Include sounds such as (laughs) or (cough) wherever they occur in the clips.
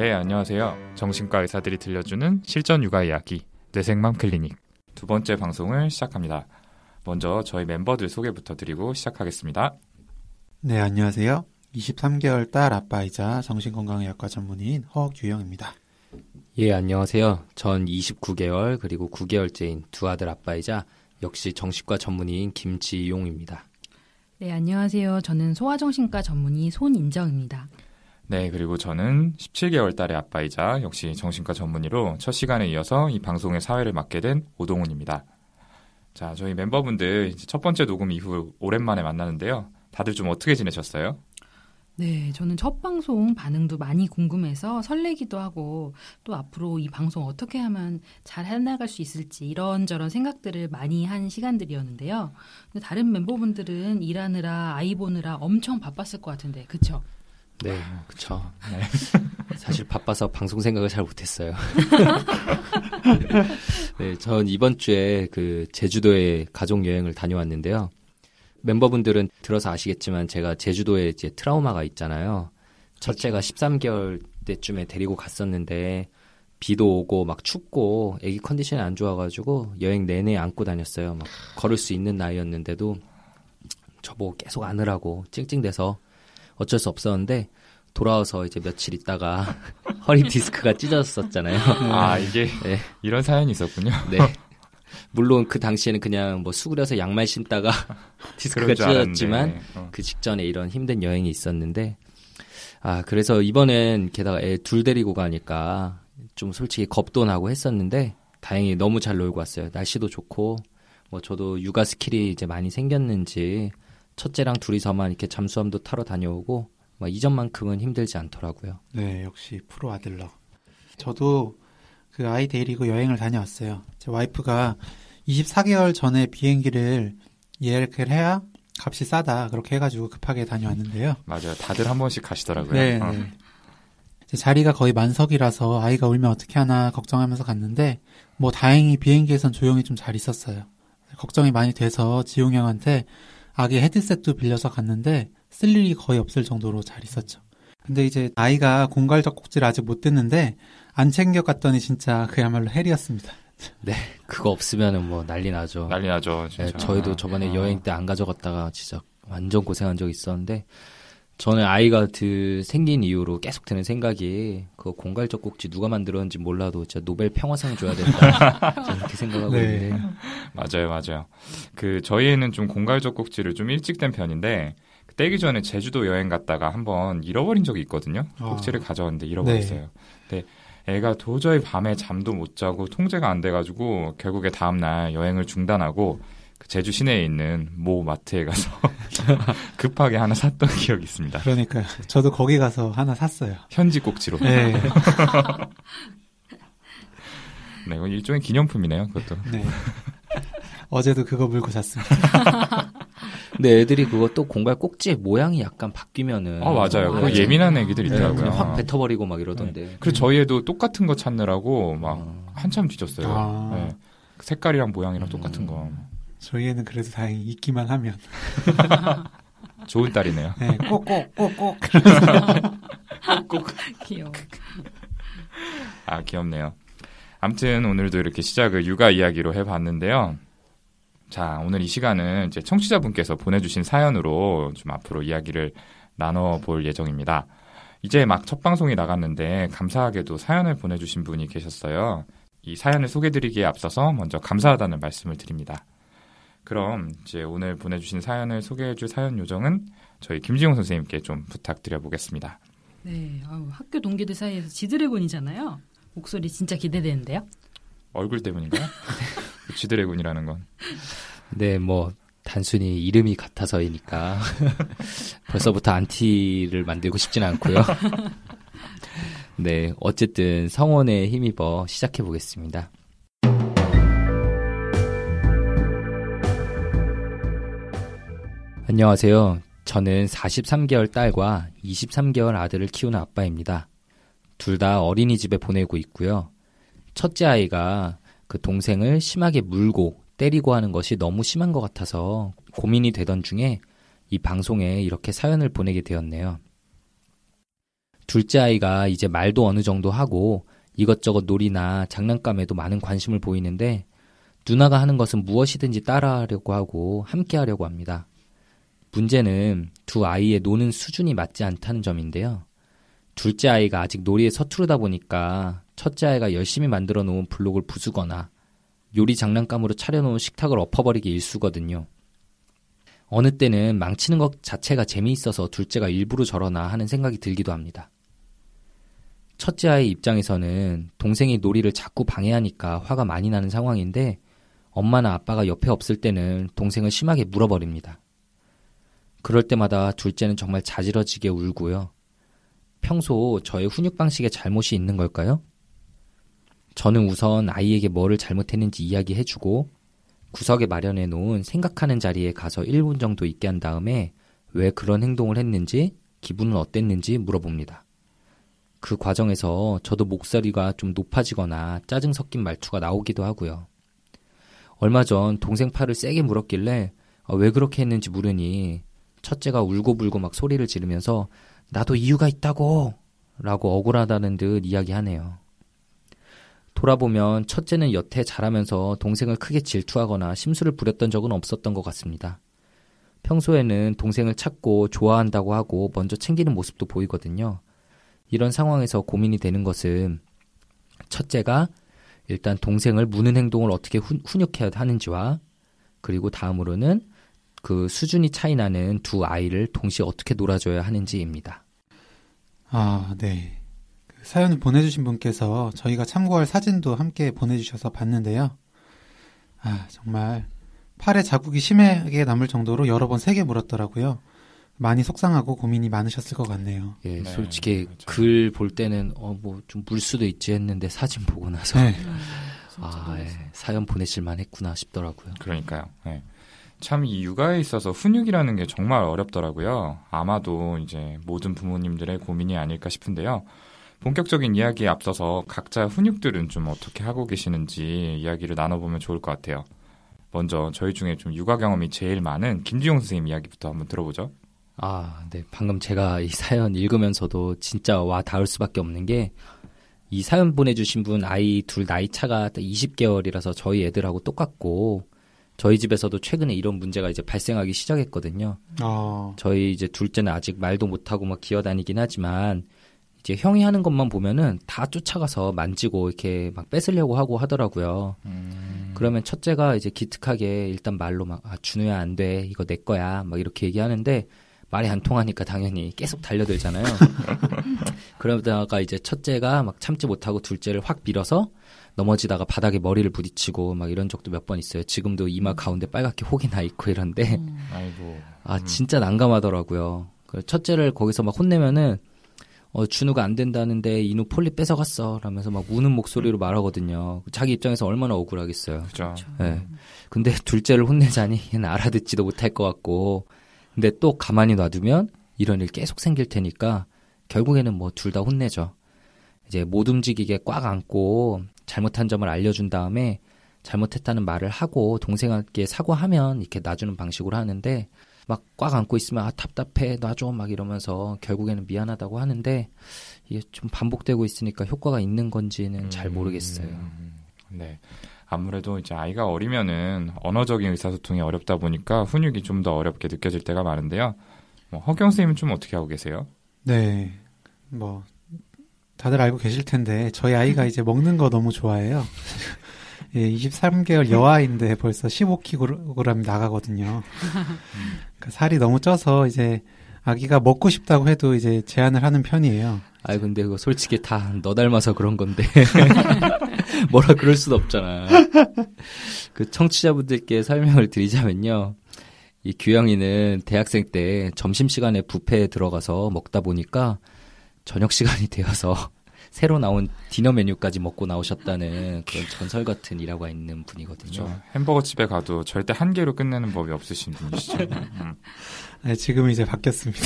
네, 안녕하세요. 정신과 의사들이 들려주는 실전 육아 이야기 뇌생맘 클리닉 두 번째 방송을 시작합니다. 먼저 저희 멤버들 소개부터 드리고 시작하겠습니다. 네, 안녕하세요. 23개월 딸 아빠이자 정신건강의학과 전문의인 허규영입니다. 예, 안녕하세요. 전 29개월 그리고 9개월째인 두 아들 아빠이자 역시 정신과 전문의인 김지용입니다. 네, 안녕하세요. 저는 소아정신과 전문의 손인정입니다. 네, 그리고 저는 17개월 딸의 아빠이자 역시 정신과 전문의로 첫 시간에 이어서 이 방송의 사회를 맡게 된 오동훈입니다. 자, 저희 멤버분들 첫 번째 녹음 이후 오랜만에 만나는데요. 다들 좀 어떻게 지내셨어요? 네, 저는 첫 방송 반응도 많이 궁금해서 설레기도 하고 또 앞으로 이 방송 어떻게 하면 잘 해나갈 수 있을지 이런저런 생각들을 많이 한 시간들이었는데요. 근데 다른 멤버분들은 일하느라 아이 보느라 엄청 바빴을 것 같은데, 그쵸? 네, 그쵸. 네. (laughs) 사실 바빠서 방송 생각을 잘 못했어요. (laughs) 네, 전 이번 주에 그 제주도에 가족 여행을 다녀왔는데요. 멤버분들은 들어서 아시겠지만 제가 제주도에 이제 트라우마가 있잖아요. 첫째가 13개월 때쯤에 데리고 갔었는데 비도 오고 막 춥고 애기 컨디션이 안 좋아가지고 여행 내내 안고 다녔어요. 막 걸을 수 있는 나이였는데도 저보고 계속 안으라고 찡찡대서 어쩔 수 없었는데 돌아와서 이제 며칠 있다가 (laughs) 허리 디스크가 찢어졌었잖아요. 아 이게 네. 이런 사연이 있었군요. 네. 물론 그 당시에는 그냥 뭐 수그려서 양말 신다가 (laughs) 디스크가 찢어졌지만 어. 그 직전에 이런 힘든 여행이 있었는데 아 그래서 이번엔 게다가 애 둘 데리고 가니까 좀 솔직히 겁도 나고 했었는데 다행히 너무 잘 놀고 왔어요. 날씨도 좋고 뭐 저도 육아 skill이 이제 많이 생겼는지 첫째랑 둘이서만 이렇게 잠수함도 타러 다녀오고 뭐 이전만큼은 힘들지 않더라고요. 네, 역시 프로 아들러. 저도 그 아이 데리고 여행을 다녀왔어요. 제 와이프가 24개월 전에 비행기를 예약을 해야 값이 싸다 그렇게 해가지고 급하게 다녀왔는데요. 맞아요. 다들 한 번씩 가시더라고요. 네. 어. 네. 자리가 거의 만석이라서 아이가 울면 어떻게 하나 걱정하면서 갔는데 뭐 다행히 비행기에선 조용히 좀 잘 있었어요. 걱정이 많이 돼서 지용 형한테 아기 헤드셋도 빌려서 갔는데 쓸 일이 거의 없을 정도로 잘 있었죠. 근데 이제 아이가 공갈적 꼭지를 아직 못 됐는데 안 챙겨갔더니 진짜 그야말로 헬이었습니다. (laughs) 네, 그거 없으면은 뭐 난리 나죠. 난리 나죠. 진짜. 네, 저희도 저번에 아. 여행 때 안 가져갔다가 진짜 완전 고생한 적 있었는데 저는 아이가 그 생긴 이후로 계속 드는 생각이 그 공갈적 꼭지 누가 만들었는지 몰라도 진짜 노벨 평화상 줘야 된다 (laughs) 이렇게 생각하고 네. 있는데 맞아요, 맞아요. 그 저희는 좀 공갈적 꼭지를 좀 일찍 된 편인데 떼기 전에 제주도 여행 갔다가 한번 잃어버린 적이 있거든요. 아. 꼭지를 가져왔는데 잃어버렸어요. 네. 애가 도저히 밤에 잠도 못 자고 통제가 안 돼가지고 결국에 다음날 여행을 중단하고 그 제주 시내에 있는 모 마트에 가서 (laughs) 급하게 하나 샀던 기억이 있습니다. 그러니까요. 저도 거기 가서 하나 샀어요. 현지 꼭지로. 네. (laughs) 네, 이건 일종의 기념품이네요, 그것도. 네. 어제도 그거 물고 잤습니다. (laughs) 근데 애들이 그거 또 공갈 꼭지 모양이 약간 바뀌면은. 아, 맞아요. 그거 예민한 애기들 네, 있더라고요. 네, 확 뱉어버리고 막 이러던데. 네. 그리고 저희 애도 똑같은 거 찾느라고 막 음. 한참 뒤졌어요. 아. 네. 색깔이랑 모양이랑 음. 똑같은 거. 저희 애는 그래도 다행히 있기만 하면. (laughs) 좋은 딸이네요. 네, 꼭꼭, 꼭 꼭. 꼭. (laughs) 귀여워. 아, 귀엽네요. 아무튼 오늘도 이렇게 시작을 육아 이야기로 해봤는데요. 자, 오늘 이 시간은 이제 청취자분께서 보내주신 사연으로 좀 앞으로 이야기를 나눠볼 예정입니다. 이제 막 첫 방송이 나갔는데 감사하게도 사연을 보내주신 분이 계셨어요. 이 사연을 소개드리기에 앞서서 먼저 감사하다는 말씀을 드립니다. 그럼 이제 오늘 보내주신 사연을 소개해줄 사연 요정은 저희 김지용 선생님께 좀 부탁드려 보겠습니다. 네, 아유, 학교 동기들 사이에서 지드래곤이잖아요. 목소리 진짜 기대되는데요. 얼굴 때문인가요? (laughs) 지드래곤이라는 건. 네, 뭐 단순히 이름이 같아서이니까 (laughs) 벌써부터 안티를 만들고 싶지는 않고요. (laughs) 네, 어쨌든 성원에 힘입어 시작해 보겠습니다. 안녕하세요. 저는 43개월 딸과 23개월 아들을 키우는 아빠입니다. 둘 다 어린이집에 보내고 있고요. 첫째 아이가 그 동생을 심하게 물고 때리고 하는 것이 너무 심한 것 같아서 고민이 되던 중에 이 방송에 이렇게 사연을 보내게 되었네요. 둘째 아이가 이제 말도 어느 정도 하고 이것저것 놀이나 장난감에도 많은 관심을 보이는데 누나가 하는 것은 무엇이든지 따라하려고 하고 함께 하려고 합니다. 문제는 두 아이의 노는 수준이 맞지 않다는 점인데요. 둘째 아이가 아직 놀이에 서투르다 보니까 첫째 아이가 열심히 만들어 놓은 블록을 부수거나 요리 장난감으로 차려놓은 식탁을 엎어버리기 일수거든요. 어느 때는 망치는 것 자체가 재미있어서 둘째가 일부러 저러나 하는 생각이 들기도 합니다. 첫째 아이 입장에서는 동생이 놀이를 자꾸 방해하니까 화가 많이 나는 상황인데 엄마나 아빠가 옆에 없을 때는 동생을 심하게 물어버립니다. 그럴 때마다 둘째는 정말 자지러지게 울고요. 평소 저의 훈육 방식에 잘못이 있는 걸까요? 저는 우선 아이에게 뭐를 잘못했는지 이야기해주고 구석에 마련해 놓은 생각하는 자리에 가서 1분 정도 있게 한 다음에 왜 그런 행동을 했는지 기분은 어땠는지 물어봅니다. 그 과정에서 저도 목소리가 좀 높아지거나 짜증 섞인 말투가 나오기도 하고요. 얼마 전 동생 팔을 세게 물었길래 아, 왜 그렇게 했는지 물으니 첫째가 울고불고 막 소리를 지르면서 나도 이유가 있다고 라고 억울하다는 듯 이야기하네요. 돌아보면 첫째는 여태 자라면서 동생을 크게 질투하거나 심술을 부렸던 적은 없었던 것 같습니다. 평소에는 동생을 찾고 좋아한다고 하고 먼저 챙기는 모습도 보이거든요. 이런 상황에서 고민이 되는 것은 첫째가 일단 동생을 무는 행동을 어떻게 후, 훈육해야 하는지와 그리고 다음으로는 그 수준이 차이 나는 두 아이를 동시에 어떻게 놀아줘야 하는지입니다. 아, 네. 그 사연을 보내주신 분께서 저희가 참고할 사진도 함께 보내주셔서 봤는데요. 아, 정말 팔에 자국이 심하게 남을 정도로 여러 번 세게 물었더라고요. 많이 속상하고 고민이 많으셨을 것 같네요. 예, 네, 솔직히 그렇죠. 글볼 때는 어 뭐 좀 물 수도 있지 했는데 사진 보고 나서 네. 아, 예, 사연 보내실만 했구나 싶더라고요. 그러니까요. 네. 참 이 육아에 있어서 훈육이라는 게 정말 어렵더라고요. 아마도 이제 모든 부모님들의 고민이 아닐까 싶은데요. 본격적인 이야기에 앞서서 각자 훈육들은 좀 어떻게 하고 계시는지 이야기를 나눠보면 좋을 것 같아요. 먼저 저희 중에 좀 육아 경험이 제일 많은 김지용 선생님 이야기부터 한번 들어보죠. 아, 네. 방금 제가 이 사연 읽으면서도 진짜 와 닿을 수밖에 없는 게 이 사연 보내주신 분 아이 둘 나이 차가 20개월이라서 저희 애들하고 똑같고 저희 집에서도 최근에 이런 문제가 이제 발생하기 시작했거든요. 어, 저희 이제 둘째는 아직 말도 못하고 막 기어다니긴 하지만 이제 형이 하는 것만 보면은 다 쫓아가서 만지고 이렇게 막 뺏으려고 하고 하더라고요. 그러면 첫째가 이제 기특하게 일단 말로 막 아, 준우야 안 돼. 이거 내 거야. 막 이렇게 얘기하는데 말이 안 통하니까 당연히 계속 달려들잖아요. (laughs) 그러다가 이제 첫째가 막 참지 못하고 둘째를 확 밀어서 넘어지다가 바닥에 머리를 부딪히고 막 이런 적도 몇 번 있어요. 지금도 이마 가운데 빨갛게 혹이 나 있고 이런데 아이고. 아 진짜 난감하더라고요. 그 첫째를 거기서 막 혼내면은 어 준우가 안 된다는데 이누 폴리 뺏어갔어 라면서 막 우는 목소리로 말하거든요. 자기 입장에서 얼마나 억울하겠어요. 그죠. 예. 근데 둘째를 혼내자니 얘는 알아듣지도 못할 것 같고 근데 또 가만히 놔두면 이런 일 계속 생길 테니까 결국에는 뭐 둘 다 혼내죠. 이제 못 움직이게 꽉 안고 잘못한 점을 알려준 다음에 잘못했다는 말을 하고 동생에게 사과하면 이렇게 놔주는 방식으로 하는데 막 꽉 안고 있으면 아 답답해 놔줘 막 이러면서 결국에는 미안하다고 하는데 이게 좀 반복되고 있으니까 효과가 있는 건지는 잘 모르겠어요. 음, 네. 아무래도 이제 아이가 어리면은 언어적인 의사소통이 어렵다 보니까 훈육이 좀 더 어렵게 느껴질 때가 많은데요. 뭐 허경 선생님은 좀 어떻게 하고 계세요? 네. 뭐, 다들 알고 계실 텐데, 저희 아이가 이제 먹는 거 너무 좋아해요. (laughs) 예, 23개월 여아인데 벌써 15kg 나가거든요. 그러니까 살이 너무 쪄서 이제 아기가 먹고 싶다고 해도 이제 제한을 하는 편이에요. 아이 근데 그거 솔직히 다 너 닮아서 그런 건데 (laughs) (laughs) 뭐라 그럴 수도 없잖아. 그 청취자분들께 설명을 드리자면요. 이 규영이는 대학생 때 점심 시간에 뷔페에 들어가서 먹다 보니까 저녁 시간이 되어서 (laughs) 새로 나온 디너 메뉴까지 먹고 나오셨다는 그런 전설 같은 일화가 있는 분이거든요. 그렇죠. 햄버거 집에 가도 절대 한 개로 끝내는 법이 없으신 분이시죠. (laughs) 음. 네, 지금 이제 바뀌었습니다.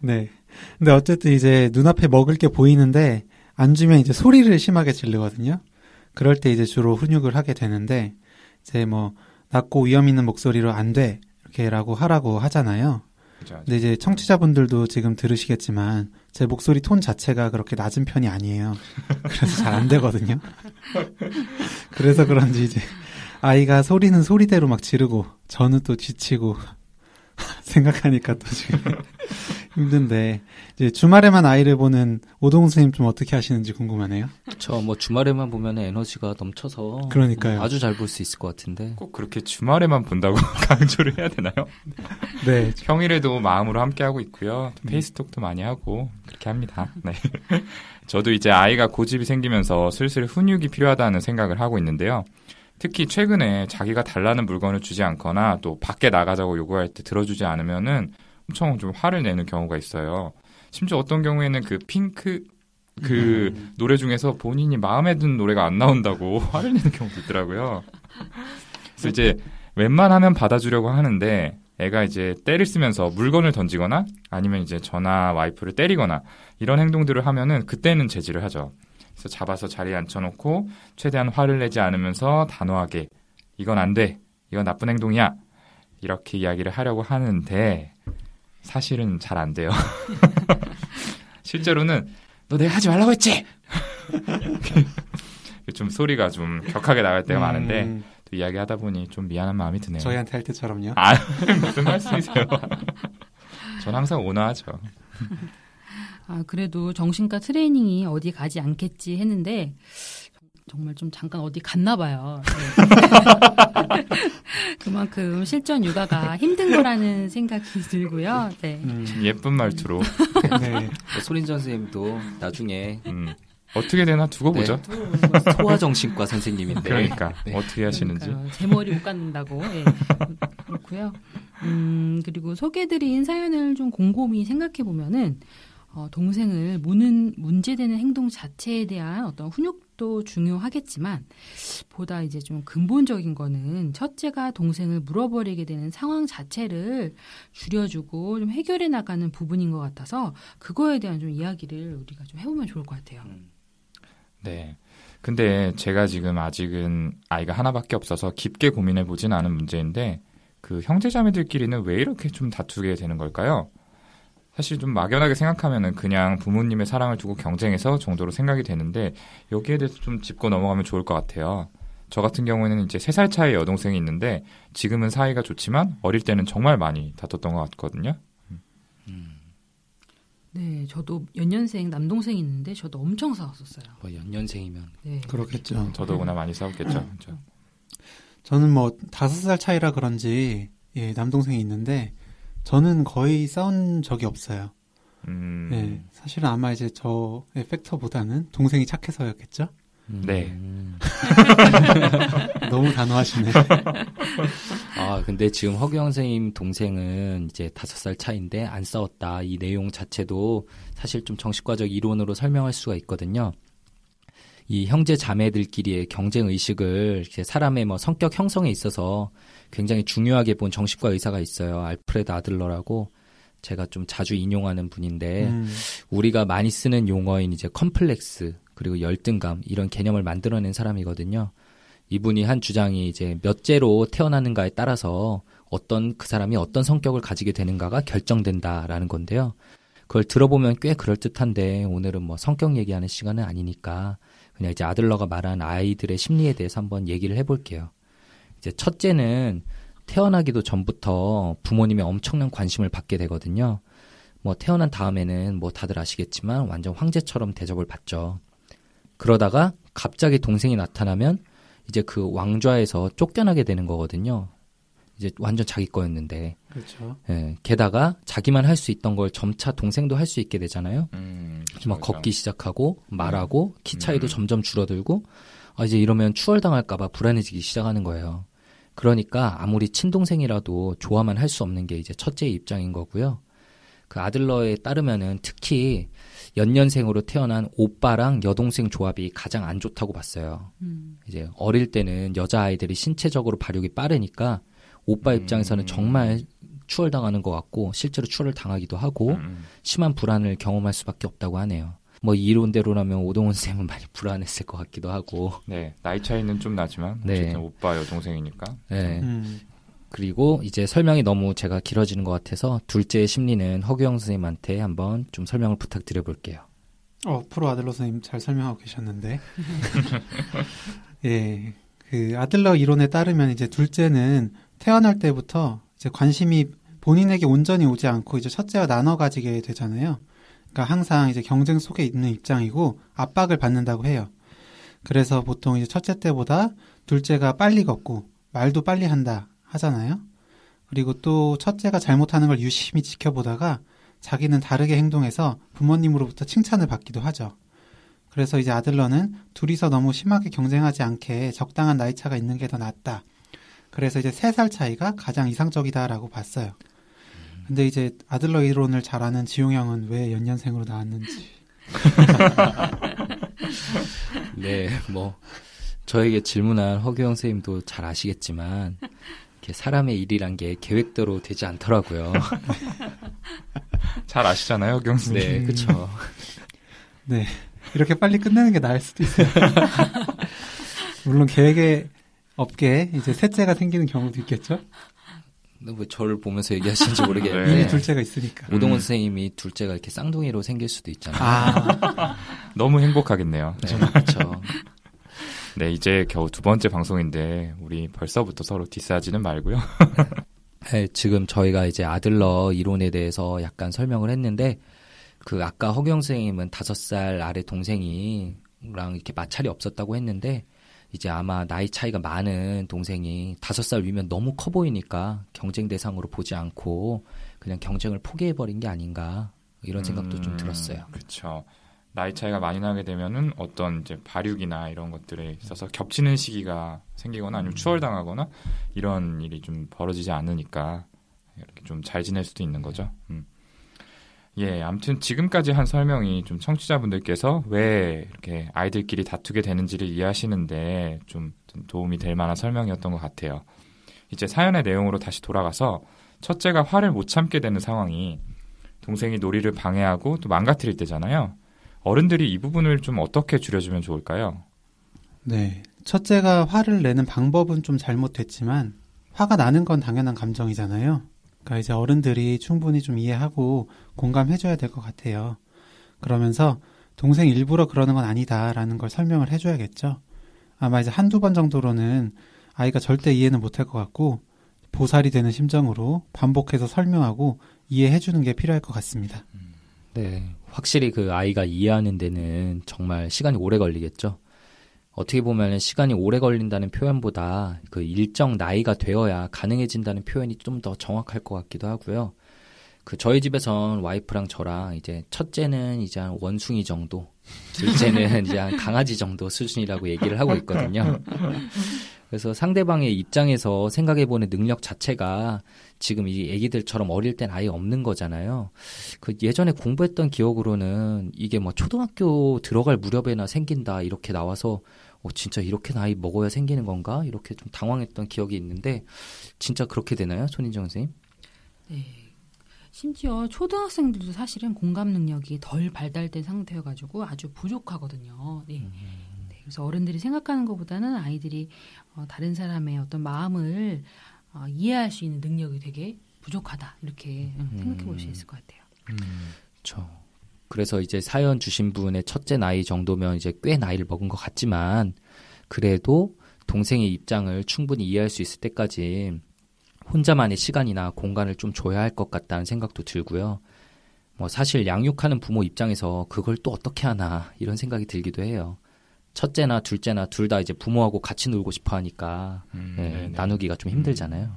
네. 근데 어쨌든 이제 눈앞에 먹을 게 보이는데 안 주면 이제 소리를 심하게 지르거든요. 그럴 때 이제 주로 훈육을 하게 되는데 이제 뭐 낮고 위험 있는 목소리로 안 돼. 이렇게라고 하라고 하잖아요. 근데 이제 청취자분들도 지금 들으시겠지만 제 목소리 톤 자체가 그렇게 낮은 편이 아니에요. 그래서 잘 안 되거든요. (laughs) 그래서 그런지 이제 아이가 소리는 소리대로 막 지르고 저는 또 지치고 (laughs) 생각하니까 또 지금 힘든데 이제 주말에만 아이를 보는 오동 선생님 좀 어떻게 하시는지 궁금하네요. 저 뭐 주말에만 보면 에너지가 넘쳐서 그러니까요. 아주 잘 볼 수 있을 것 같은데. 꼭 그렇게 주말에만 본다고 (laughs) 강조를 해야 되나요? 네, 평일에도 마음으로 함께 하고 있고요. 페이스톡도 많이 하고 그렇게 합니다. 네. (laughs) 저도 이제 아이가 고집이 생기면서 슬슬 훈육이 필요하다는 생각을 하고 있는데요. 특히 최근에 자기가 달라는 물건을 주지 않거나 또 밖에 나가자고 요구할 때 들어주지 않으면은 엄청 좀 화를 내는 경우가 있어요. 심지어 어떤 경우에는 그 핑크 그 노래 중에서 본인이 마음에 든 노래가 안 나온다고 (laughs) 화를 내는 경우도 있더라고요. 그래서 이제 웬만하면 받아주려고 하는데 애가 이제 때를 쓰면서 물건을 던지거나 아니면 이제 전화 와이프를 때리거나 이런 행동들을 하면은 그때는 제지를 하죠. 그래서 잡아서 자리에 앉혀놓고 최대한 화를 내지 않으면서 단호하게 이건 안 돼. 이건 나쁜 행동이야. 이렇게 이야기를 하려고 하는데 사실은 잘 안 돼요. (laughs) 실제로는 너 내가 하지 말라고 했지. (laughs) 좀 소리가 좀 격하게 나갈 때가 많은데 음, 또 이야기하다 보니 좀 미안한 마음이 드네요. 저희한테 할 때처럼요. 아 (laughs) 무슨 말씀이세요? 전 항상 온화하죠. 아, 그래도 정신과 트레이닝이 어디 가지 않겠지 했는데 정말 좀 잠깐 어디 갔나 봐요. 네. (laughs) 그만큼 실전 육아가 힘든 거라는 생각이 들고요. 네. 음, 예쁜 말투로 네. 뭐 소린전 선생님도 나중에 음, 어떻게 되나 두고 보죠. 소아정신과 선생님인데 그러니까 네. 어떻게 하시는지. 그러니까요. 제 머리 못 갖는다고. 예. 그렇고요. 음, 그리고 소개드린 사연을 좀 곰곰이 생각해 보면은 어, 동생을 무는 문제되는 행동 자체에 대한 어떤 훈육도 중요하겠지만 보다 이제 좀 근본적인 거는 첫째가 동생을 물어버리게 되는 상황 자체를 줄여주고 좀 해결해 나가는 부분인 것 같아서 그거에 대한 좀 이야기를 우리가 좀 해보면 좋을 것 같아요. 네. 근데 제가 지금 아직은 아이가 하나밖에 없어서 깊게 고민해 보진 않은 문제인데 그 형제자매들끼리는 왜 이렇게 좀 다투게 되는 걸까요? 사실 좀 막연하게 생각하면은 그냥 부모님의 사랑을 두고 경쟁해서 정도로 생각이 되는데 여기에 대해서 좀 짚고 넘어가면 좋을 것 같아요. 저 같은 경우에는 이제 세 살 차이 여동생이 있는데 지금은 사이가 좋지만 어릴 때는 정말 많이 다퉜던 것 같거든요. 네, 저도 연년생 남동생이 있는데 저도 엄청 싸웠었어요. 뭐 연년생이면 네. 그렇겠죠. 저도구나 많이 싸웠겠죠. 그죠? 저는 뭐 다섯 살 차이라 그런지 예, 남동생이 있는데 저는 거의 싸운 적이 없어요. 음, 네, 사실은 아마 이제 저의 팩터보다는 동생이 착해서였겠죠. 네. 음. (laughs) 너무 단호하시네. 아 근데 지금 허경 선생님 동생은 이제 다섯 살 차인데 안 싸웠다 이 내용 자체도 사실 좀 정신과적 이론으로 설명할 수가 있거든요. 이 형제 자매들끼리의 경쟁 의식을 사람의 뭐 성격 형성에 있어서 굉장히 중요하게 본 정신과 의사가 있어요. 알프레드 아들러라고 제가 좀 자주 인용하는 분인데 음, 우리가 많이 쓰는 용어인 이제 컴플렉스 그리고 열등감 이런 개념을 만들어낸 사람이거든요. 이분이 한 주장이 이제 몇째로 태어나는가에 따라서 어떤 그 사람이 어떤 성격을 가지게 되는가가 결정된다라는 건데요. 그걸 들어보면 꽤 그럴듯한데 오늘은 뭐 성격 얘기하는 시간은 아니니까 그냥 이제 아들러가 말한 아이들의 심리에 대해서 한번 얘기를 해볼게요. 이제 첫째는 태어나기도 전부터 부모님의 엄청난 관심을 받게 되거든요. 뭐 태어난 다음에는 뭐 다들 아시겠지만 완전 황제처럼 대접을 받죠. 그러다가 갑자기 동생이 나타나면 이제 그 왕좌에서 쫓겨나게 되는 거거든요. 이제 완전 자기 거였는데. 그렇죠. 예, 게다가 자기만 할 수 있던 걸 점차 동생도 할 수 있게 되잖아요. 음, 그죠, 막. 걷기 시작하고 말하고 키 차이도 음. 점점 줄어들고 아, 이제 이러면 추월당할까봐 불안해지기 시작하는 거예요. 그러니까 아무리 친동생이라도 좋아만 할 수 없는 게 이제 첫째의 입장인 거고요. 그 아들러에 따르면은 특히 연년생으로 태어난 오빠랑 여동생 조합이 가장 안 좋다고 봤어요. 음. 이제 어릴 때는 여자아이들이 신체적으로 발육이 빠르니까 오빠 음. 입장에서는 정말 추월당하는 것 같고 실제로 추월을 당하기도 하고 음, 심한 불안을 경험할 수밖에 없다고 하네요. 뭐이 이론대로라면 오동훈 쌤은 많이 불안했을 것 같기도 하고. 네 나이 차이는 좀 나지만 네. 어쨌든 오빠 여동생이니까. 네. 음, 그리고 이제 설명이 너무 제가 길어지는 것 같아서 둘째의 심리는 허규영 선생님한테 한번 좀 설명을 부탁드려 볼게요. 어, 프로 아들러 선생님 잘 설명하고 계셨는데. (laughs) (laughs) 예. 그 아들러 이론에 따르면 이제 둘째는 태어날 때부터 이제 관심이 본인에게 온전히 오지 않고 이제 첫째와 나눠 가지게 되잖아요. 그러니까 항상 이제 경쟁 속에 있는 입장이고 압박을 받는다고 해요. 그래서 보통 이제 첫째 때보다 둘째가 빨리 걷고 말도 빨리 한다 하잖아요. 그리고 또 첫째가 잘못하는 걸 유심히 지켜보다가 자기는 다르게 행동해서 부모님으로부터 칭찬을 받기도 하죠. 그래서 이제 아들러는 둘이서 너무 심하게 경쟁하지 않게 적당한 나이 차가 있는 게 더 낫다. 그래서 이제 세 살 차이가 가장 이상적이다라고 봤어요. 근데 이제 아들러 이론을 잘 아는 지용 형은 왜 연년생으로 나왔는지. (laughs) 네, 뭐 저에게 질문한 허규영 선생님도 잘 아시겠지만 이렇게 사람의 일이란 게 계획대로 되지 않더라고요. (laughs) 잘 아시잖아요, 경수님. 네, 그렇죠. 네. 이렇게 빨리 끝내는 게 나을 수도 있어요. (laughs) 물론 계획에 없게 이제 셋째가 생기는 경우도 있겠죠. 뭐 저를 보면서 얘기하시는지 모르겠는데 (laughs) 네. 이미 둘째가 있으니까. 오동훈 음. 선생님이 둘째가 이렇게 쌍둥이로 생길 수도 있잖아요. 아, (laughs) 너무 행복하겠네요. 네, 그렇죠. (laughs) 네, 이제 겨우 두 번째 방송인데 우리 벌써부터 서로 디스하지는 말고요. 네, 지금 저희가 이제 아들러 이론에 대해서 약간 설명을 했는데 그 아까 허경 선생님은 다섯 살 아래 동생이랑 이렇게 마찰이 없었다고 했는데 이제 아마 나이 차이가 많은 동생이 다섯 살 위면 너무 커 보이니까 경쟁 대상으로 보지 않고 그냥 경쟁을 포기해 버린 게 아닌가 이런 생각도 좀 들었어요. 그렇죠. 나이 차이가 많이 나게 되면은 어떤 이제 발육이나 이런 것들에 있어서 겹치는 시기가 생기거나 아니면 추월당하거나 이런 일이 좀 벌어지지 않으니까 이렇게 좀 잘 지낼 수도 있는 거죠. 음. 예, 아무튼 지금까지 한 설명이 좀 청취자분들께서 왜 이렇게 아이들끼리 다투게 되는지를 이해하시는데 좀, 좀 도움이 될 만한 설명이었던 것 같아요. 이제 사연의 내용으로 다시 돌아가서 첫째가 화를 못 참게 되는 상황이 동생이 놀이를 방해하고 또 망가뜨릴 때잖아요. 어른들이 이 부분을 좀 어떻게 줄여주면 좋을까요? 네. 첫째가 화를 내는 방법은 좀 잘못됐지만 화가 나는 건 당연한 감정이잖아요. 그러니까 이제 어른들이 충분히 좀 이해하고 공감해줘야 될 것 같아요. 그러면서 동생 일부러 그러는 건 아니다라는 걸 설명을 해줘야겠죠. 아마 이제 한두 번 정도로는 아이가 절대 이해는 못할 것 같고 보살이 되는 심정으로 반복해서 설명하고 이해해주는 게 필요할 것 같습니다. 네, 확실히 그 아이가 이해하는 데는 정말 시간이 오래 걸리겠죠. 어떻게 보면 시간이 오래 걸린다는 표현보다 그 일정 나이가 되어야 가능해진다는 표현이 좀 더 정확할 것 같기도 하고요. 그 저희 집에선 와이프랑 저랑 이제 첫째는 이제 한 원숭이 정도, 둘째는 (laughs) 이제 한 강아지 정도 수준이라고 얘기를 하고 있거든요. 그래서 상대방의 입장에서 생각해보는 능력 자체가 지금 이 애기들처럼 어릴 땐 아예 없는 거잖아요. 그 예전에 공부했던 기억으로는 이게 뭐 초등학교 들어갈 무렵에나 생긴다 이렇게 나와서 어 진짜 이렇게 나이 먹어야 생기는 건가 이렇게 좀 당황했던 기억이 있는데 진짜 그렇게 되나요, 손인정 선생님? 네. 심지어 초등학생들도 사실은 공감 능력이 덜 발달된 상태여가지고 아주 부족하거든요. 네. 네, 그래서 어른들이 생각하는 것보다는 아이들이 어, 다른 사람의 어떤 마음을 어, 이해할 수 있는 능력이 되게 부족하다 이렇게 음, 생각해 볼 수 있을 것 같아요. 그렇죠. 그래서 이제 사연 주신 분의 첫째 나이 정도면 이제 꽤 나이를 먹은 것 같지만 그래도 동생의 입장을 충분히 이해할 수 있을 때까지 혼자만의 시간이나 공간을 좀 줘야 할 것 같다는 생각도 들고요. 뭐 사실 양육하는 부모 입장에서 그걸 또 어떻게 하나 이런 생각이 들기도 해요. 첫째나 둘째나 둘 다 이제 부모하고 같이 놀고 싶어 하니까 음, 예, 네네. 나누기가 좀 힘들잖아요.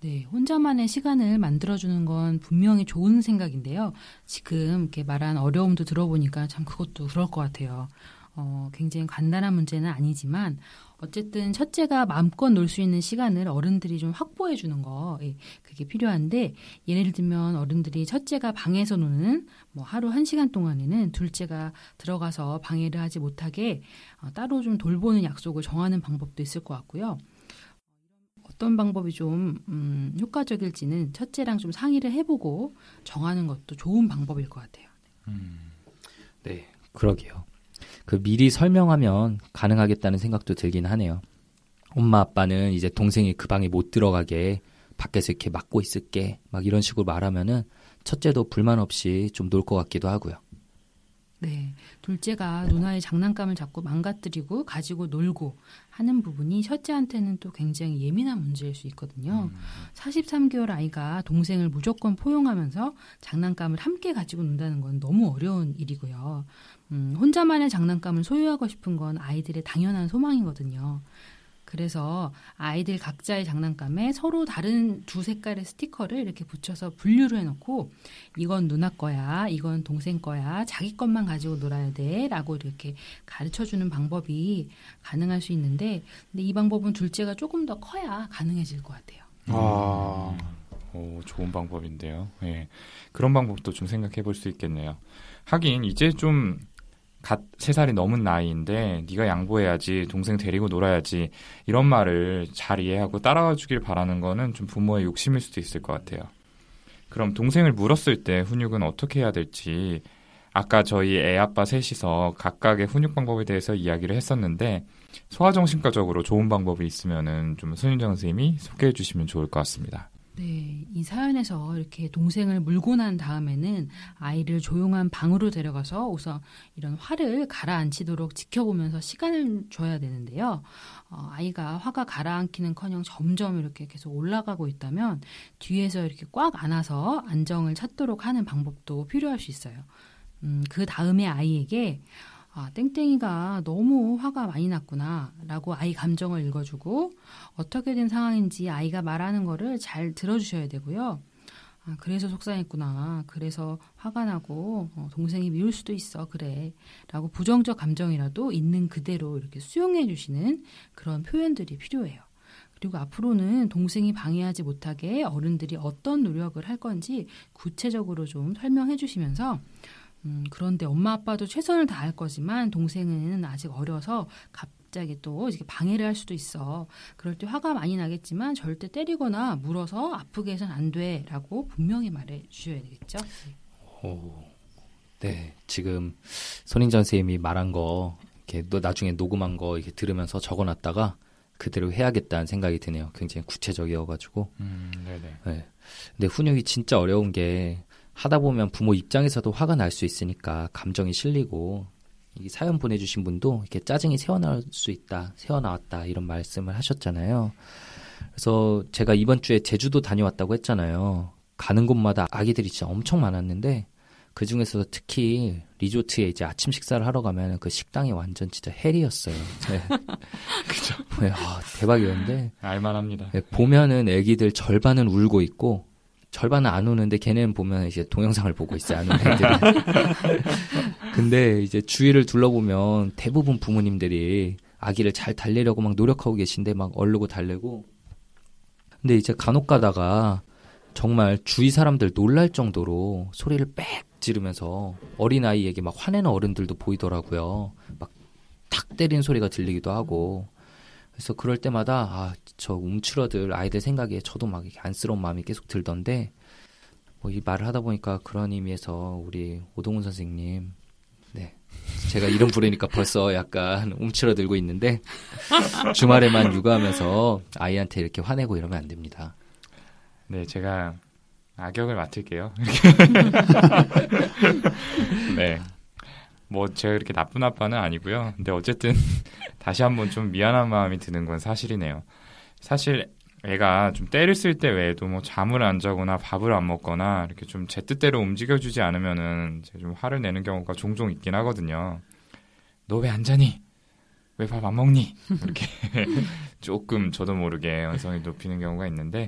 네, 혼자만의 시간을 만들어주는 건 분명히 좋은 생각인데요. 지금 이렇게 말한 어려움도 들어보니까 참 그것도 그럴 것 같아요. 어, 굉장히 간단한 문제는 아니지만 어쨌든 첫째가 마음껏 놀 수 있는 시간을 어른들이 좀 확보해 주는 거 예, 그게 필요한데 예를 들면 어른들이 첫째가 방에서 노는 뭐 하루 한 시간 동안에는 둘째가 들어가서 방해를 하지 못하게 어, 따로 좀 돌보는 약속을 정하는 방법도 있을 것 같고요. 어떤 방법이 좀 음, 효과적일지는 첫째랑 좀 상의를 해보고 정하는 것도 좋은 방법일 것 같아요. 네, 그러게요. 그 미리 설명하면 가능하겠다는 생각도 들긴 하네요. 엄마 아빠는 이제 동생이 그 방에 못 들어가게 밖에서 이렇게 막고 있을게 막 이런 식으로 말하면은 첫째도 불만 없이 좀 놀 것 같기도 하고요. 네. 둘째가 누나의 장난감을 자꾸 망가뜨리고 가지고 놀고 하는 부분이 첫째한테는 또 굉장히 예민한 문제일 수 있거든요. 음. 43개월 아이가 동생을 무조건 포용하면서 장난감을 함께 가지고 논다는 건 너무 어려운 일이고요. 음, 혼자만의 장난감을 소유하고 싶은 건 아이들의 당연한 소망이거든요. 그래서 아이들 각자의 장난감에 서로 다른 두 색깔의 스티커를 이렇게 붙여서 분류를 해놓고 이건 누나 거야, 이건 동생 거야, 자기 것만 가지고 놀아야 돼, 라고 이렇게 가르쳐 주는 방법이 가능할 수 있는데, 근데 이 방법은 둘째가 조금 더 커야 가능해질 것 같아요. 아. 오, 좋은 방법인데요. 예. 그런 방법도 좀 생각해 볼 수 있겠네요. 하긴 이제 좀 갓세 살이 넘은 나이인데 네가 양보해야지 동생 데리고 놀아야지 이런 말을 잘 이해하고 따라와 주길 바라는 거는 좀 부모의 욕심일 수도 있을 것 같아요. 그럼 동생을 물었을 때 훈육은 어떻게 해야 될지 아까 저희 애 아빠 셋이서 각각의 훈육 방법에 대해서 이야기를 했었는데 소아정신과적으로 좋은 방법이 있으면은 좀 손윤정 선생님이 소개해 주시면 좋을 것 같습니다. 네, 이 사연에서 이렇게 동생을 물고 난 다음에는 아이를 조용한 방으로 데려가서 우선 이런 화를 가라앉히도록 지켜보면서 시간을 줘야 되는데요. 어, 아이가 화가 가라앉기는커녕 점점 이렇게 계속 올라가고 있다면 뒤에서 이렇게 꽉 안아서 안정을 찾도록 하는 방법도 필요할 수 있어요. 음, 그 다음에 아이에게 아, 땡땡이가 너무 화가 많이 났구나. 라고 아이 감정을 읽어주고, 어떻게 된 상황인지 아이가 말하는 거를 잘 들어주셔야 되고요. 아, 그래서 속상했구나. 그래서 화가 나고, 어, 동생이 미울 수도 있어. 그래. 라고 부정적 감정이라도 있는 그대로 이렇게 수용해 주시는 그런 표현들이 필요해요. 그리고 앞으로는 동생이 방해하지 못하게 어른들이 어떤 노력을 할 건지 구체적으로 좀 설명해 주시면서 음, 그런데 엄마 아빠도 최선을 다할 거지만 동생은 아직 어려서 갑자기 또 이렇게 방해를 할 수도 있어. 그럴 때 화가 많이 나겠지만 절대 때리거나 물어서 아프게 해선 안 돼라고 분명히 말해 주셔야 되겠죠. 오, 네. 지금 손인전 선생님이 말한 거 이렇게 너 나중에 녹음한 거 이렇게 들으면서 적어놨다가 그대로 해야겠다는 생각이 드네요. 굉장히 구체적이어가지고. 음, 네네. 네. 근데 훈육이 진짜 어려운 게 하다 보면 부모 입장에서도 화가 날 수 있으니까 감정이 실리고 이 사연 보내주신 분도 이렇게 짜증이 새어나올 수 있다, 새어나왔다 이런 말씀을 하셨잖아요. 그래서 제가 이번 주에 제주도 다녀왔다고 했잖아요. 가는 곳마다 아기들이 진짜 엄청 많았는데 그 중에서도 특히 리조트에 이제 아침 식사를 하러 가면 그 식당이 완전 진짜 헬이었어요. 네. (laughs) 그죠. 네, 아, 대박이었는데 알만합니다. 네, 보면은 애기들 절반은 울고 있고 절반은 안 우는데 걔네는 보면 이제 동영상을 보고 있어요. 아는 애들이. 근데 이제 주위를 둘러보면 대부분 부모님들이 아기를 잘 달래려고 막 노력하고 계신데 막 얼르고 달래고. 근데 이제 간혹 가다가 정말 주위 사람들 놀랄 정도로 소리를 빽 지르면서 어린아이에게 막 화내는 어른들도 보이더라고요. 막 탁 때리는 소리가 들리기도 하고. 그래서 그럴 때마다 아, 저 움츠러들 아이들 생각에 저도 막 안쓰러운 마음이 계속 들던데 뭐 이 말을 하다 보니까 그런 의미에서 우리 오동훈 선생님 네. 제가 이름 부르니까 벌써 약간 움츠러들고 있는데 주말에만 육아하면서 아이한테 이렇게 화내고 이러면 안 됩니다. 네, 제가 악역을 맡을게요. (laughs) 네. 뭐 제가 그렇게 나쁜 아빠는 아니고요. 근데 어쨌든 (laughs) 다시 한번 좀 미안한 마음이 드는 건 사실이네요. 사실 애가 좀 때를 쓸 때 외에도 뭐 잠을 안 자거나 밥을 안 먹거나 이렇게 좀 제 뜻대로 움직여주지 않으면은 좀 화를 내는 경우가 종종 있긴 하거든요. 너 왜 안 자니? 왜 밥 안 먹니? 이렇게 (laughs) 조금 저도 모르게 언성이 높이는 경우가 있는데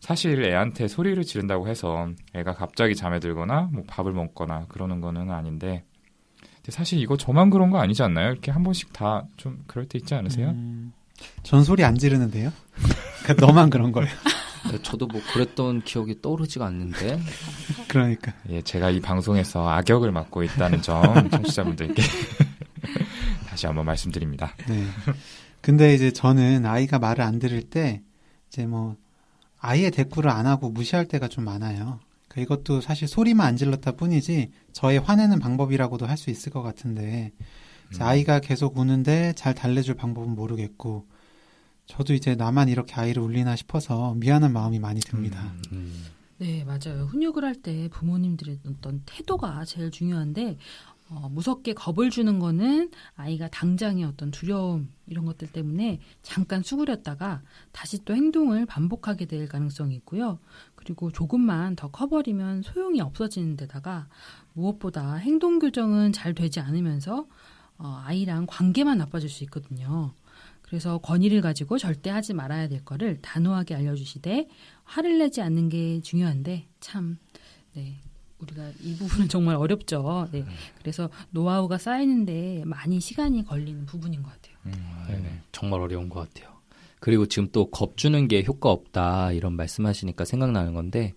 사실 애한테 소리를 지른다고 해서 애가 갑자기 잠에 들거나 뭐 밥을 먹거나 그러는 거는 아닌데 근데 사실 이거 저만 그런 거 아니지 않나요? 이렇게 한 번씩 다 좀 그럴 때 있지 않으세요? 음, 전 소리 안 지르는데요. 그러니까 너만 그런 거예요. 저도 뭐 그랬던 기억이 떠오르지가 않는데 (laughs) 그러니까. 예, 제가 이 방송에서 악역을 맡고 있다는 점 청취자분들께 (laughs) 다시 한번 말씀드립니다. 네. 근데 이제 저는 아이가 말을 안 들을 때 이제 뭐 아이의 대꾸를 안 하고 무시할 때가 좀 많아요. 그러니까 이것도 사실 소리만 안 질렀다 뿐이지 저의 화내는 방법이라고도 할 수 있을 것 같은데 음. 아이가 계속 우는데 잘 달래줄 방법은 모르겠고 저도 이제 나만 이렇게 아이를 울리나 싶어서 미안한 마음이 많이 듭니다. 음. 네, 맞아요. 훈육을 할 때 부모님들의 어떤 태도가 제일 중요한데, 어, 무섭게 겁을 주는 거는 아이가 당장의 어떤 두려움, 이런 것들 때문에 잠깐 수그렸다가 다시 또 행동을 반복하게 될 가능성이 있고요. 그리고 조금만 더 커버리면 소용이 없어지는 데다가 무엇보다 행동 교정은 잘 되지 않으면서 어, 아이랑 관계만 나빠질 수 있거든요. 그래서 권위를 가지고 절대 하지 말아야 될 거를 단호하게 알려주시되 화를 내지 않는 게 중요한데 참 네. 우리가 이 부분은 정말 어렵죠. 네. 그래서 노하우가 쌓이는데 많이 시간이 걸리는 부분인 것 같아요. 음, 네, 네네. 정말 어려운 것 같아요. 그리고 지금 또 겁 주는 게 효과 없다 이런 말씀하시니까 생각나는 건데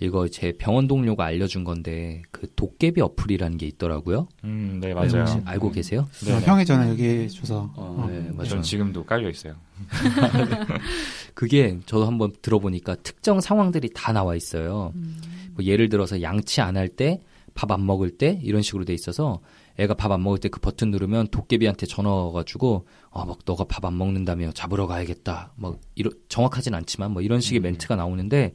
이거 제 병원 동료가 알려준 건데 그 도깨비 어플이라는 게 있더라고요. 음, 네, 맞아요. 알고 계세요? 네, 어, 네. 형이 전에 얘기해 줘서 어, 네, 맞아요. 전 지금도 깔려 있어요. (laughs) 그게 저도 한번 들어보니까 특정 상황들이 다 나와 있어요. 뭐 예를 들어서 양치 안 할 때, 밥 안 먹을 때 이런 식으로 돼 있어서 애가 밥 안 먹을 때 그 버튼 누르면 도깨비한테 전화 와가지고 어막 너가 밥 안 먹는다며 잡으러 가야겠다. 막 이런 정확하진 않지만 뭐 이런 식의 멘트가 나오는데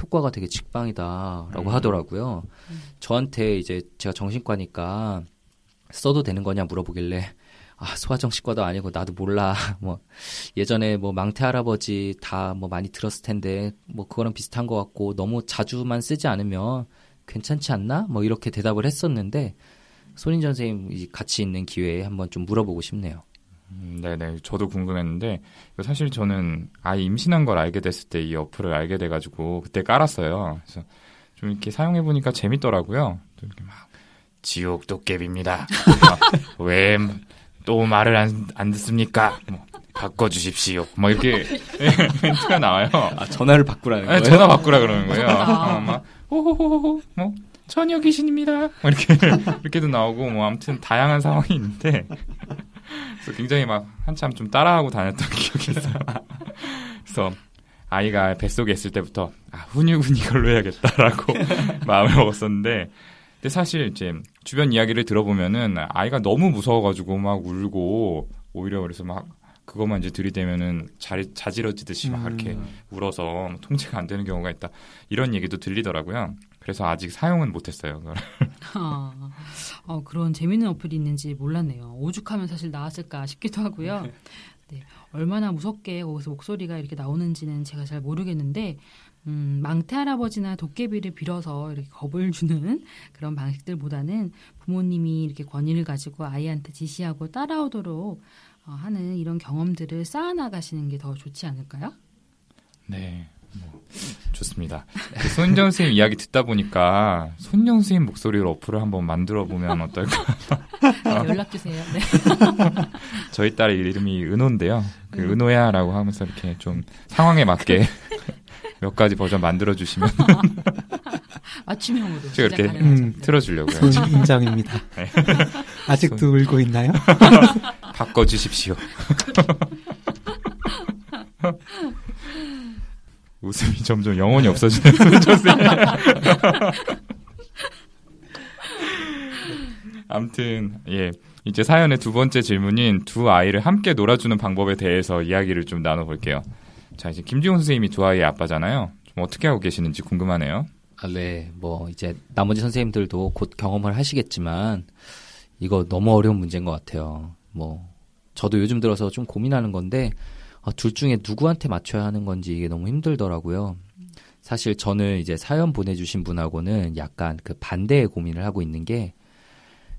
효과가 되게 직방이다라고 음. 하더라고요. 저한테 이제 제가 정신과니까 써도 되는 거냐 물어보길래 아 소아정신과도 아니고 나도 몰라 (laughs) 뭐 예전에 뭐 망태 할아버지 다 뭐 많이 들었을 텐데 뭐 그거랑 비슷한 것 같고 너무 자주만 쓰지 않으면 괜찮지 않나 뭐 이렇게 대답을 했었는데 손인전 선생님 이 같이 있는 기회에 한번 좀 물어보고 싶네요. 음, 네네. 저도 궁금했는데, 사실 저는 아이 임신한 걸 알게 됐을 때 이 어플을 알게 돼가지고, 그때 깔았어요. 그래서 좀 이렇게 사용해보니까 재밌더라고요. 또 이렇게 막, 지옥 도깨비입니다. 왜 또 말을 안, 안 듣습니까? 뭐, 바꿔주십시오. 뭐 이렇게 멘트가 나와요. 아 전화를 바꾸라는 아니, 거예요? 전화 바꾸라 그러는 거예요. 아. 어, 막 호호호호 뭐 처녀 귀신입니다. 뭐 이렇게 (laughs) 이렇게도 나오고 뭐 아무튼 다양한 상황이 있는데 그래서 굉장히 막 한참 좀 따라하고 다녔던 (laughs) 기억이 있어요. 그래서 아이가 뱃속에 있을 때부터 아, 훈육은 이걸로 해야겠다라고 (laughs) 마음을 먹었었는데 근데 사실 이제 주변 이야기를 들어보면은 아이가 너무 무서워가지고 막 울고 오히려 그래서 막 그것만 이제 들이대면은 자, 자지러지듯이 막 이렇게 음. 울어서 통제가 안 되는 경우가 있다. 이런 얘기도 들리더라고요. 그래서 아직 사용은 못했어요. 아, 어, 그런 재밌는 어플이 있는지 몰랐네요. 오죽하면 사실 나왔을까 싶기도 하고요. 네, 얼마나 무섭게 거기서 목소리가 이렇게 나오는지는 제가 잘 모르겠는데, 음, 망태 할아버지나 도깨비를 빌어서 이렇게 겁을 주는 그런 방식들보다는 부모님이 이렇게 권위를 가지고 아이한테 지시하고 따라오도록 어, 하는 이런 경험들을 쌓아나가시는 게 더 좋지 않을까요? 네. 뭐, 좋습니다. 그 손정 선생님 이야기 듣다 보니까 손정 선생님 목소리로 어플을 한번 만들어 보면 어떨까? (laughs) 네, 연락 주세요. 네. (laughs) 저희 딸 이름이 은호인데요. 그 은호야라고 하면서 이렇게 좀 상황에 맞게 (laughs) 몇 가지 버전 만들어 주시면 맞춤형으로 제가 이렇게 시작 가능하죠. 음, 네. 틀어 주려고요. 손 인정입니다. 아직도 울고 있나요? 바꿔 주십시오. 웃음이 점점 영혼이 없어지는 (laughs) 선생님. 아무튼 예 이제 사연의 두 번째 질문인 두 아이를 함께 놀아주는 방법에 대해서 이야기를 좀 나눠볼게요. 자 이제 김지훈 선생님이 두 아이의 아빠잖아요. 좀 어떻게 하고 계시는지 궁금하네요. 아, 네, 뭐 이제 나머지 선생님들도 곧 경험을 하시겠지만 이거 너무 어려운 문제인 것 같아요. 뭐 저도 요즘 들어서 좀 고민하는 건데 아, 둘 중에 누구한테 맞춰야 하는 건지 이게 너무 힘들더라고요. 사실 저는 이제 사연 보내주신 분하고는 약간 그 반대의 고민을 하고 있는 게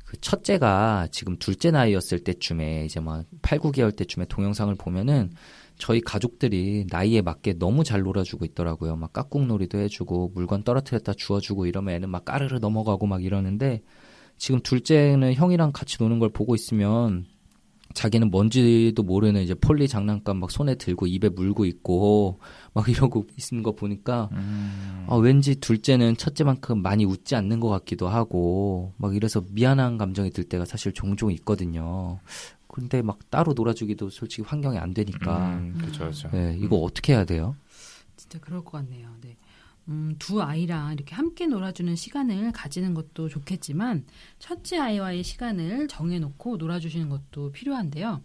그 첫째가 지금 둘째 나이였을 때쯤에 이제 막 8, 9개월 때쯤에 동영상을 보면은 저희 가족들이 나이에 맞게 너무 잘 놀아주고 있더라고요. 막 깍꿍놀이도 해주고 물건 떨어뜨렸다 주워주고 이러면 애는 막 까르르 넘어가고 막 이러는데 지금 둘째는 형이랑 같이 노는 걸 보고 있으면 자기는 뭔지도 모르는 이제 폴리 장난감 막 손에 들고 입에 물고 있고 막 이러고 있는 거 보니까 아, 왠지 둘째는 첫째만큼 많이 웃지 않는 것 같기도 하고 막 이래서 미안한 감정이 들 때가 사실 종종 있거든요. 근데 막 따로 놀아주기도 솔직히 환경이 안 되니까 음, 그렇죠, 그렇죠. 네, 이거 어떻게 해야 돼요? 진짜 그럴 것 같네요. 네. 음, 두 아이랑 이렇게 함께 놀아주는 시간을 가지는 것도 좋겠지만 첫째 아이와의 시간을 정해놓고 놀아주시는 것도 필요한데요.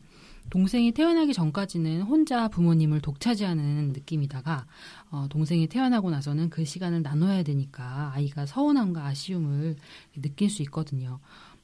동생이 태어나기 전까지는 혼자 부모님을 독차지하는 느낌이다가 어, 동생이 태어나고 나서는 그 시간을 나눠야 되니까 아이가 서운함과 아쉬움을 느낄 수 있거든요.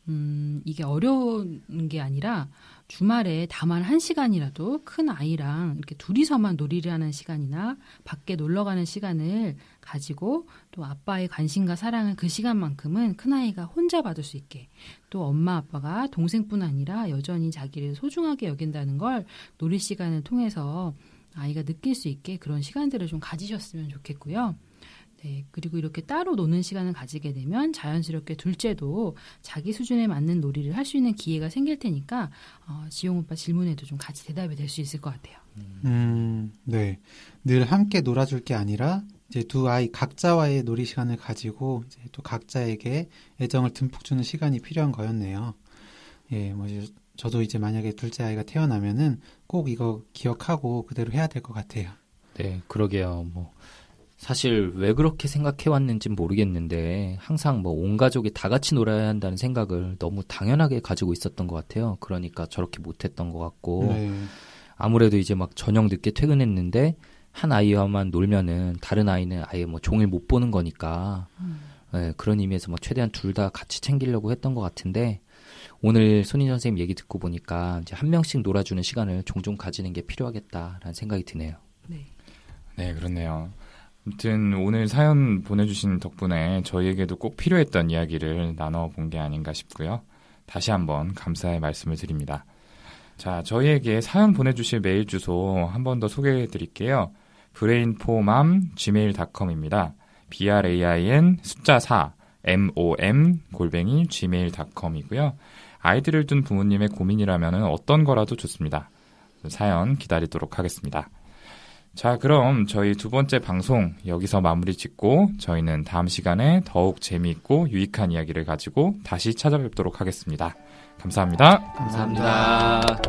음, 이게 어려운 게 아니라 주말에 다만 한 시간이라도 큰 아이랑 이렇게 둘이서만 놀이를 하는 시간이나 밖에 놀러 가는 시간을 가지고 또 아빠의 관심과 사랑을 그 시간만큼은 큰 아이가 혼자 받을 수 있게 또 엄마 아빠가 동생뿐 아니라 여전히 자기를 소중하게 여긴다는 걸 놀이 시간을 통해서 아이가 느낄 수 있게 그런 시간들을 좀 가지셨으면 좋겠고요. 네, 그리고 이렇게 따로 노는 시간을 가지게 되면 자연스럽게 둘째도 자기 수준에 맞는 놀이를 할 수 있는 기회가 생길 테니까 어, 지용 오빠 질문에도 좀 같이 대답이 될 수 있을 것 같아요. 음, 네. 늘 함께 놀아줄 게 아니라 이제 두 아이 각자와의 놀이 시간을 가지고 이제 또 각자에게 애정을 듬뿍 주는 시간이 필요한 거였네요. 예, 뭐 이제 저도 이제 만약에 둘째 아이가 태어나면은 꼭 이거 기억하고 그대로 해야 될 것 같아요. 네, 그러게요. 뭐 사실 왜 그렇게 생각해 왔는지 모르겠는데 항상 뭐 온 가족이 다 같이 놀아야 한다는 생각을 너무 당연하게 가지고 있었던 것 같아요. 그러니까 저렇게 못했던 것 같고 네. 아무래도 이제 막 저녁 늦게 퇴근했는데 한 아이와만 놀면은 다른 아이는 아예 뭐 종일 못 보는 거니까 네, 그런 의미에서 막 최대한 둘 다 같이 챙기려고 했던 것 같은데 오늘 손인 선생님 얘기 듣고 보니까 이제 한 명씩 놀아주는 시간을 종종 가지는 게 필요하겠다라는 생각이 드네요. 네. 네, 그렇네요. 아무튼 오늘 사연 보내주신 덕분에 저희에게도 꼭 필요했던 이야기를 나눠본 게 아닌가 싶고요. 다시 한번 감사의 말씀을 드립니다. 자, 저희에게 사연 보내주실 메일 주소 한 번 더 소개해 드릴게요. brainformam gmail.com입니다. brain 숫자 4 mom 골뱅이 gmail.com이고요. 아이들을 둔 부모님의 고민이라면 어떤 거라도 좋습니다. 사연 기다리도록 하겠습니다. 자, 그럼 저희 두 번째 방송 여기서 마무리 짓고 저희는 다음 시간에 더욱 재미있고 유익한 이야기를 가지고 다시 찾아뵙도록 하겠습니다. 감사합니다. 감사합니다.